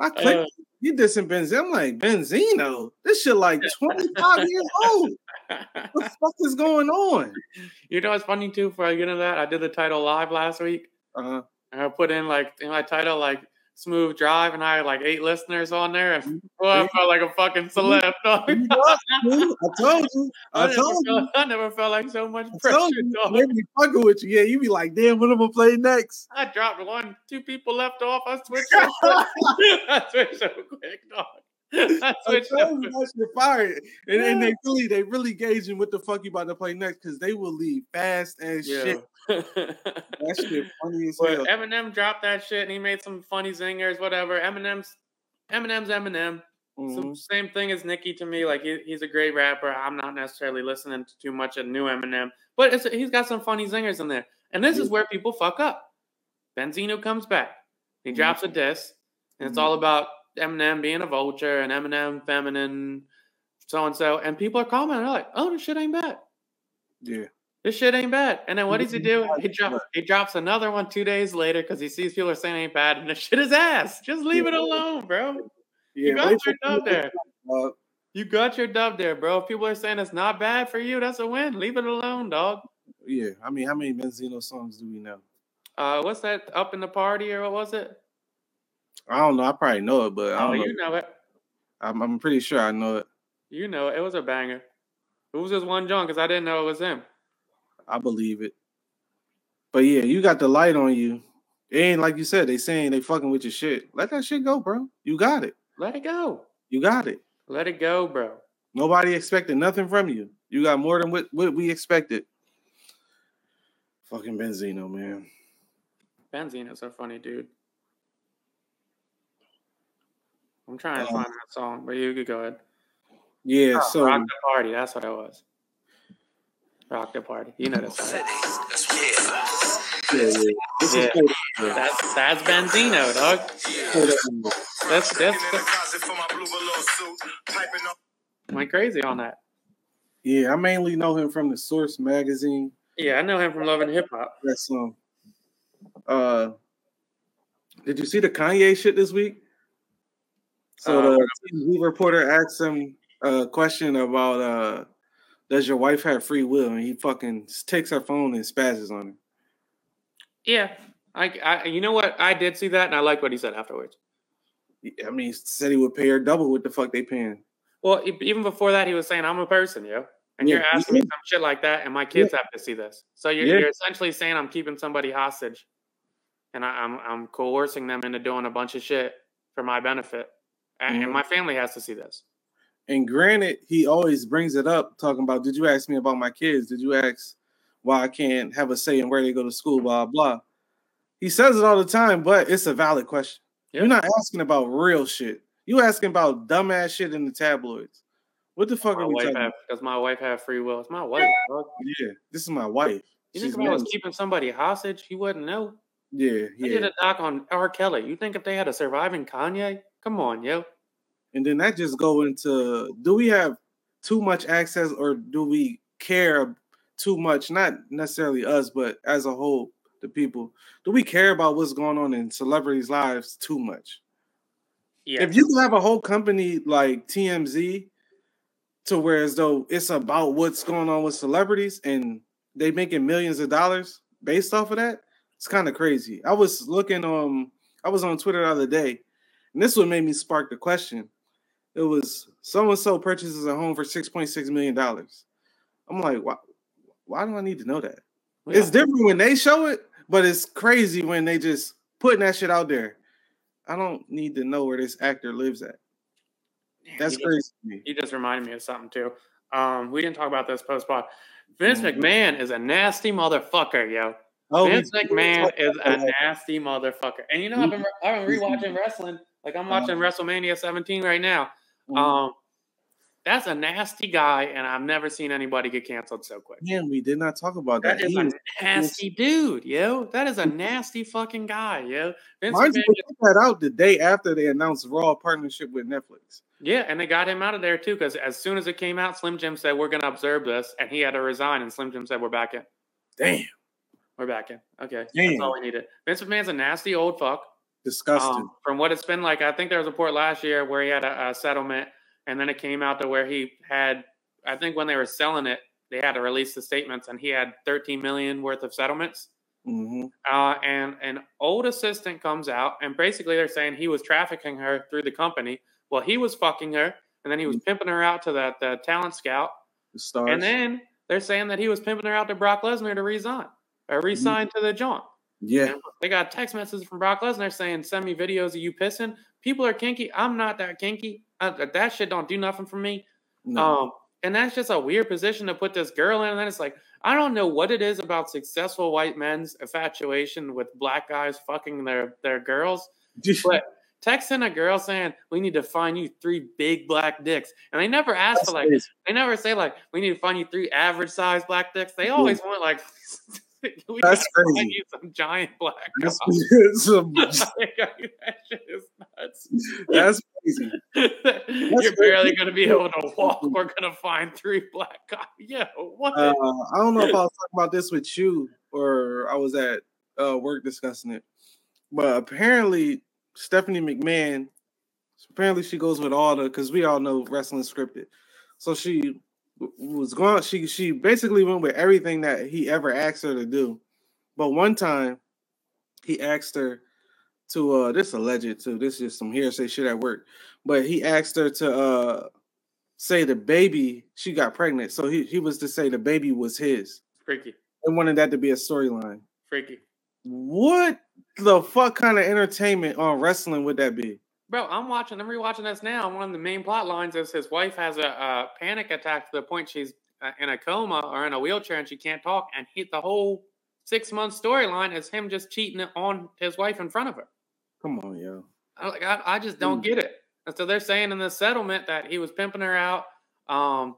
I clicked. Uh, he dissing Benzino. I'm like Benzino. This shit like 25 years old. What the fuck is going on? You know what's funny too? Before I get into that, I did the Tidal live last week. Uh-huh. And I put in like in my title like smooth drive, and I had like eight listeners on there, and mm-hmm. boy, I felt like a fucking celeb. I told you. I, I told you. Felt, I never felt like so much pressure. I told you. Maybe fucking with you. Yeah, you be like, damn, what am I play next? I dropped one, two people left off. I switched. so I switched so quick, dog. I switched. I told you that shit fire, and, and they really, they really gauging what the fuck you about to play next because they will leave fast as yeah. shit that shit funny as hell. Eminem dropped that shit and he made some funny zingers, whatever. Eminem's Eminem's Eminem. Mm-hmm. same thing as Nicki to me. Like he, he's a great rapper. I'm not necessarily listening to too much of new Eminem, but he's got some funny zingers in there. And this is where people fuck up. Benzino comes back. He mm-hmm. drops a diss, and it's all mm-hmm. about Eminem being a vulture and Eminem feminine, so and so. And people are commenting, they're like, "Oh, this shit ain't bad." Yeah. This shit ain't bad. And then what does he do? He drops he drops another one two days later because he sees people are saying ain't bad, and the shit is ass. Just leave yeah. it alone, bro. Yeah, you got your dub there. You got your dub there, bro. If people are saying it's not bad for you, that's a win. Leave it alone, dog. Yeah, I mean, how many Benzino songs do we know? Uh, what's that? Up in the party or what was it? I don't know. I probably know it, but I oh, don't know. you know it. I'm, I'm pretty sure I know it. You know it. It was a banger. It was just one John because I didn't know it was him. I believe it. But yeah, you got the light on you. It ain't like you said, they saying they fucking with your shit. Let that shit go, bro. You got it. Let it go. You got it. Let it go, bro. Nobody expected nothing from you. You got more than what, what we expected. Fucking Benzino, man. Benzino's a funny dude. I'm trying to um, find that song, but you could go ahead. Yeah, oh, so Rock the Party, that's what it was. Rock the party. You know this. Yeah, yeah. This yeah. Is that's that's Benzino, dog. That's that's. Went crazy on that. Yeah, I mainly know him from the Source magazine. Yeah, I know him from Love and Hip Hop. That song. Uh, did you see the Kanye shit this week? So uh, the TV reporter asked him a question about uh does your wife have free will? And he fucking takes her phone and spazzes on her. Yeah, I, I, you know what? I did see that, and I like what he said afterwards. I mean, he said he would pay her double what the fuck they paying. Well, even before that, he was saying, "I'm a person, yo," and Yeah, you're asking me some shit like that, and my kids have to see this. So you're, Yeah. you're essentially saying I'm keeping somebody hostage, and I, I'm I'm coercing them into doing a bunch of shit for my benefit, and, and my family has to see this. And granted, he always brings it up, talking about, did you ask me about my kids? Did you ask why I can't have a say in where they go to school? Blah blah. He says it all the time, but it's a valid question. Yeah. You're not asking about real shit. You're asking about dumbass shit in the tabloids. What the fuck My are we talking have, about? does my wife have free will? It's my wife. dog. Yeah, this is my wife. You She's think I was keeping somebody hostage, you wouldn't know. Yeah, yeah. I did a doc on R. Kelly. You think if they had a surviving Kanye? Come on, yo. And then that just go into do we have too much access or do we care too much? Not necessarily us, but as a whole, the people. Do we care about what's going on in celebrities' lives too much? Yeah. If you have a whole company like TMZ to where as though it's about what's going on with celebrities and they making millions of dollars based off of that, it's kind of crazy. I was looking um I was on Twitter the other day, and this what made me spark the question. It was so and so purchases a home for six point six million dollars. I'm like, why? Why do I need to know that? Yeah. It's different when they show it, but it's crazy when they just putting that shit out there. I don't need to know where this actor lives at. That's just- crazy me. You just reminded me of something too. Um, we didn't talk about this post pod. Vince Mhm. McMahon is a nasty motherfucker, yo. Oh, Vince McMahon is a nasty motherfucker. And you know, I've been I've been rewatching wrestling. Like I'm watching Uh-huh. WrestleMania 17 right now. Mhm. Um, that's a nasty guy, and I've never seen anybody get canceled so quick. Man, we did not talk about that. That is He a nasty dude, yo. That is a nasty fucking guy, yo. Vince McMahon put that out the day after they announced Raw partnership with Netflix. Yeah, and they got him out of there too because as soon as it came out, Slim Jim said we're going to observe this, and he had to resign. And Slim Jim said we're back in. Damn, We're back in. Okay, Damn. that's all we needed. Vince McMahon's a nasty old fuck. Disgusting. Um, from what it's been like, I think there was a report last year where he had a, a settlement, and then it came out to where he had. I think when they were selling it, they had to release the statements, and he had 13 million worth of settlements. hmm Uh, and an old assistant comes out, and basically they're saying he was trafficking her through the company. Well, he was fucking her, and then he was pimping her out to the, the talent scout. The. And then they're saying that he was pimping her out to Brock Lesnar to resign or resign to the joint. Yeah, they got text messages from Brock Lesnar saying, "Send me videos of you pissing." People are kinky. I'm not that kinky. Uh, that shit don't do nothing for me. no. Um, and that's just a weird position to put this girl in. And then it's like, I don't know what it is about successful white men's infatuation with black guys fucking their their girls, but texting a girl saying we need to find you three big black dicks, and they never ask That's for like crazy. they never say like we need to find you three average size black dicks. They always want like we That's crazy. you some giant black That's, some- Like, that shit is nuts. that's crazy. You're barely going to be able to walk. We're going to find three black guys. Yeah, what? Uh, I don't know if I was talking about this with you or I was at uh, work discussing it, but apparently Stephanie McMahon, apparently she goes with all the because we all know wrestling scripted, so she was going. She she basically went with everything that he ever asked her to do, but one time he asked her to uh this alleged too. This is some hearsay shit at work, but he asked her to uh say the baby she got pregnant. So he, he was to say the baby was his freaky, and wanted that to be a storyline. freaky. What the fuck kind of entertainment on wrestling would that be? Bro, I'm watching. I'm rewatching this now. One of the main plot lines is his wife has a, a panic attack to the point she's uh, in a coma or in a wheelchair and she can't talk. And he, the whole six month storyline is him just cheating on his wife in front of her. Come on, yo. I, like, I, I just don't Mm. get it. And so they're saying in the settlement that he was pimping her out, um,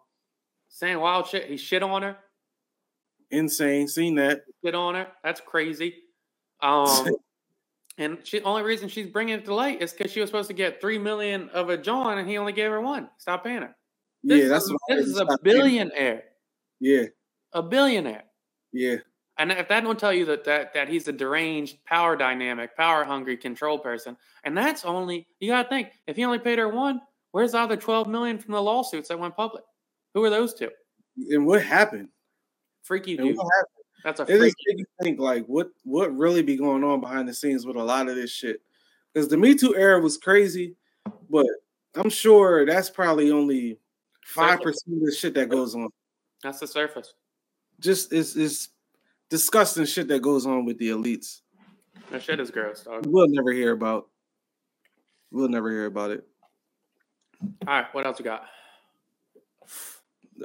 saying wild shit. He shit on her, Insane. Seen that. shit on her. That's crazy. Um, and she only reason she's bringing it to light is because she was supposed to get three million of a John, and he only gave her one. Stop paying her. This yeah, that's is, this is a billionaire, Yeah, a billionaire. yeah. And if that don't tell you that, that that he's a deranged, power dynamic, power hungry control person, and that's only you gotta think if he only paid her one, where's the other twelve million from the lawsuits that went public? Who are those two? And what happened? Freaky dude. That's a It you think like what what really be going on behind the scenes with a lot of this shit. Because the Me Too era was crazy, but I'm sure that's probably only five percent of the shit that goes on. That's the surface. Just it's it's disgusting shit that goes on with the elites. That shit is gross, dog. We'll never hear about. We'll never hear about it. All right, what else we got?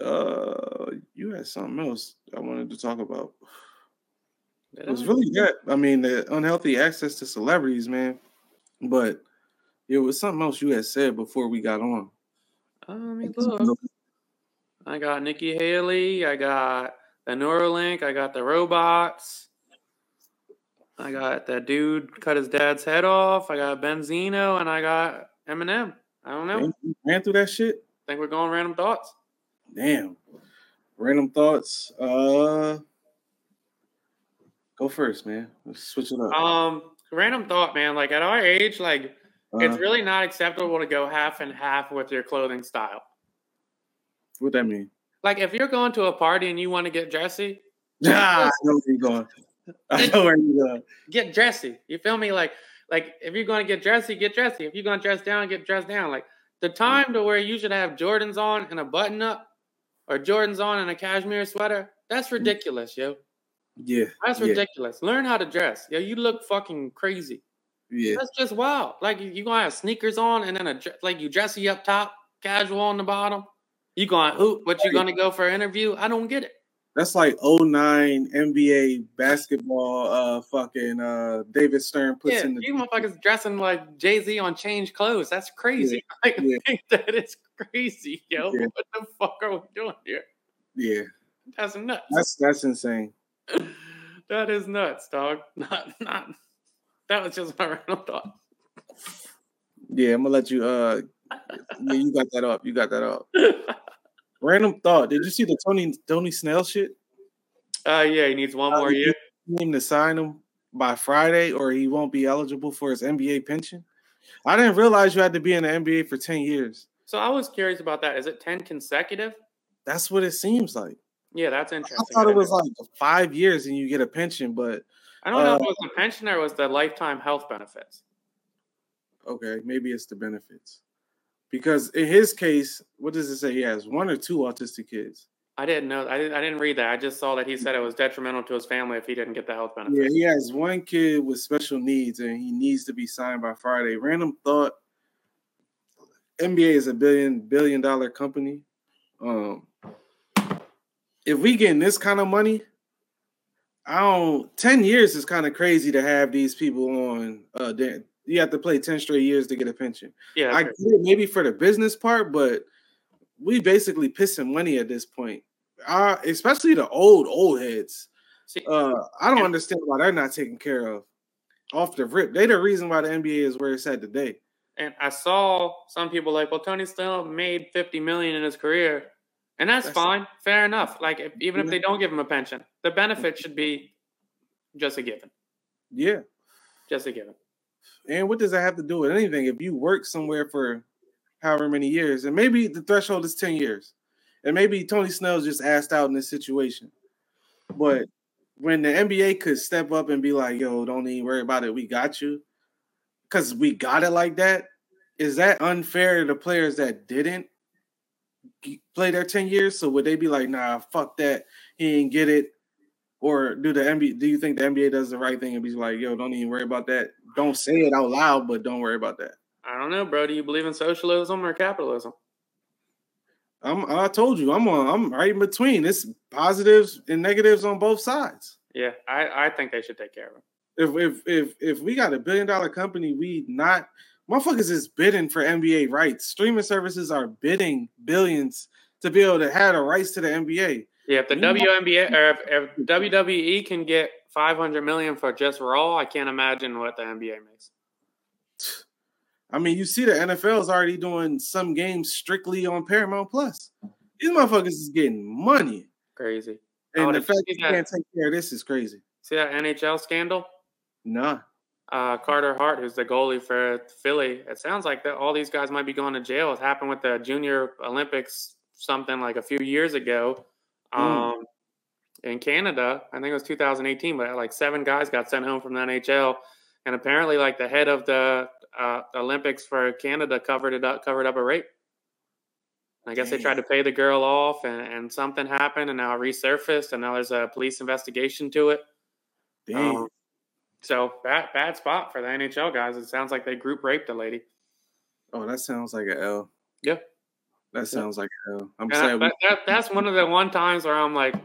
Uh, you had something else I wanted to talk about. It was really good. I mean, the unhealthy access to celebrities, man. But it was something else you had said before we got on. Uh, let me look. I got Nikki Haley. I got the Neuralink. I got the robots. I got that dude cut his dad's head off. I got Benzino, and I got Eminem. I don't know. Ran through that shit. I think we're going random thoughts. Damn. Random thoughts. Uh, go first, man. Let's switch it up. Um, random thought, man. Like at our age, like it's Uh, really not acceptable to go half and half with your clothing style. what that mean? Like if you're going to a party and you want to get dressy, Ah, I know where you're going. I know where you're going. get dressy. You feel me? Like, like if you're going to get dressy, get dressy. If you're going to dress down, get dressed down. Like the time to where you should have Jordans on and a button up, or Jordans on and a cashmere sweater. That's mm. ridiculous, yo. Yeah. That's yeah, ridiculous. Learn how to dress, yo. You look fucking crazy. Yeah. That's just wild. Like you, you gonna have sneakers on and then a like you dressy up top, casual on the bottom. You going to hoop, but you gonna go for an interview? I don't get it. That's like 09 NBA basketball. Uh, fucking uh, David Stern puts Yeah, in the. you motherfuckers dressing like Jay Z on change clothes. That's crazy. Like, yeah. that is crazy, yo. Yeah. What the fuck are we doing here? Yeah, That's nuts. that's that's insane. that is nuts, dog. Not not. That was just my random thought. Yeah, I'm gonna let you. Uh, yeah, you got that up. You got that up. Random thought. Did you see the Tony Tony Snell shit? Uh, yeah, he needs one Uh, more year. Need to sign him by Friday, or he won't be eligible for his NBA pension. I didn't realize you had to be in the NBA for ten years. So I was curious about that. Is it ten consecutive? That's what it seems like. Yeah, that's interesting. I thought it was like five years and you get a pension, but I don't know if uh, it was the pension or it was the lifetime health benefits. okay, maybe it's the benefits. Because in his case, what does it say? He has one or two autistic kids. I didn't know. I didn't. I didn't read that. I just saw that he said it was detrimental to his family if he didn't get the health benefits. Yeah, he has one kid with special needs and he needs to be signed by Friday. Random thought NBA is a billion billion dollar company. Um if we getting this kind of money, I don't 10 years is kind of crazy to have these people on uh you have to play 10 straight years to get a pension. Yeah, I get it maybe for the business part, but we basically pissing money at this point. Uh, especially the old old heads. See, Uh, I don't understand why they're not taken care of off the rip. They the reason why the NBA is where it's at today. and I saw some people like, well, Tony still made fifty million in his career, and that's, That's- fine, fair enough. Like if, even if they don't give him a pension, the benefit should be just a given, Yeah. just a given. And what does that have to do with anything? If you work somewhere for however many years, and maybe the threshold is 10 years, and maybe Tony Snell's just asked out in this situation. But when the NBA could step up and be like, yo, don't even worry about it, we got you, because we got it like that, is that unfair to the players that didn't play their 10 years? So would they be like, nah, fuck that, he didn't get it? Or do the NBA do you think the NBA does the right thing and be like, yo, don't even worry about that? Don't say it out loud, but don't worry about that. I don't know, bro. Do you believe in socialism or capitalism? I'm I told you, I'm on I'm right in between. It's positives and negatives on both sides. Yeah, I, I think they should take care of him. If if if if we got a billion dollar company, we not motherfuckers is bidding for NBA rights. Streaming services are bidding billions to be able to have the rights to the NBA. Yeah, if the WNBA or if, if WWE can get five hundred million for just Raw, I can't imagine what the NBA makes. I mean, you see the NFL is already doing some games strictly on Paramount Plus. These motherfuckers is getting money. Crazy. And the fact that you can't take care of this is crazy. See that NHL scandal? Nah. uh, Carter Hart, who's the goalie for Philly. It sounds like that all these guys might be going to jail. It happened with the Junior Olympics something like a few years ago um, in Canada. I think it was 2018, but like seven guys got sent home from the NHL. And apparently, like the head of the uh, Olympics for Canada covered it up, covered up a rape. I guess Damn. they tried to pay the girl off, and, and, something happened, and now it resurfaced, and now there's a police investigation to it. Um, so bad, bad spot for the NHL guys. It sounds like they group raped a lady. Oh, that sounds like an L. Yeah, that sounds like an L. I'm saying that, that, that's one of the one times where I'm like,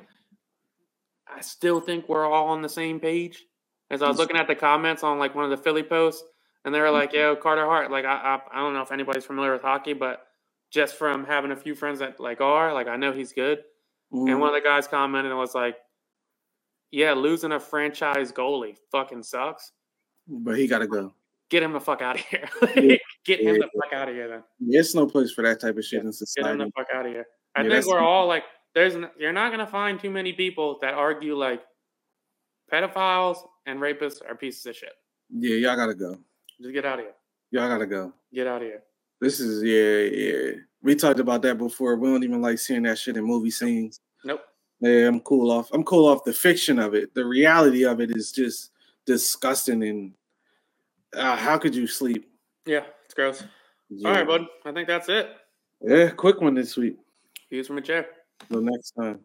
I still think we're all on the same page. As I was looking at the comments on like one of the Philly posts, and they were like, "Yo, Carter Hart." Like, I, I, I don't know if anybody's familiar with hockey, but just from having a few friends that like are, like, I know he's good. Mm-hmm. And one of the guys commented and was like, "Yeah, losing a franchise goalie fucking sucks." But he got to go. Get him the fuck out of here. Get him the fuck out of here, then. There's no place for that type of shit in society. Get him the fuck out of here. I yeah, think we're all like, there's, you're not gonna find too many people that argue like pedophiles and rapists are pieces of shit. Yeah, y'all gotta go. Just get out of here. Y'all gotta go. Get out of here. This is yeah, yeah. We talked about that before. We don't even like seeing that shit in movie scenes. Nope. Yeah, I'm cool off. I'm cool off the fiction of it. The reality of it is just disgusting and uh, how could you sleep? Yeah, it's gross. Yeah. All right, bud. I think that's it. Yeah, quick one this week. Views from a chair. Till next time.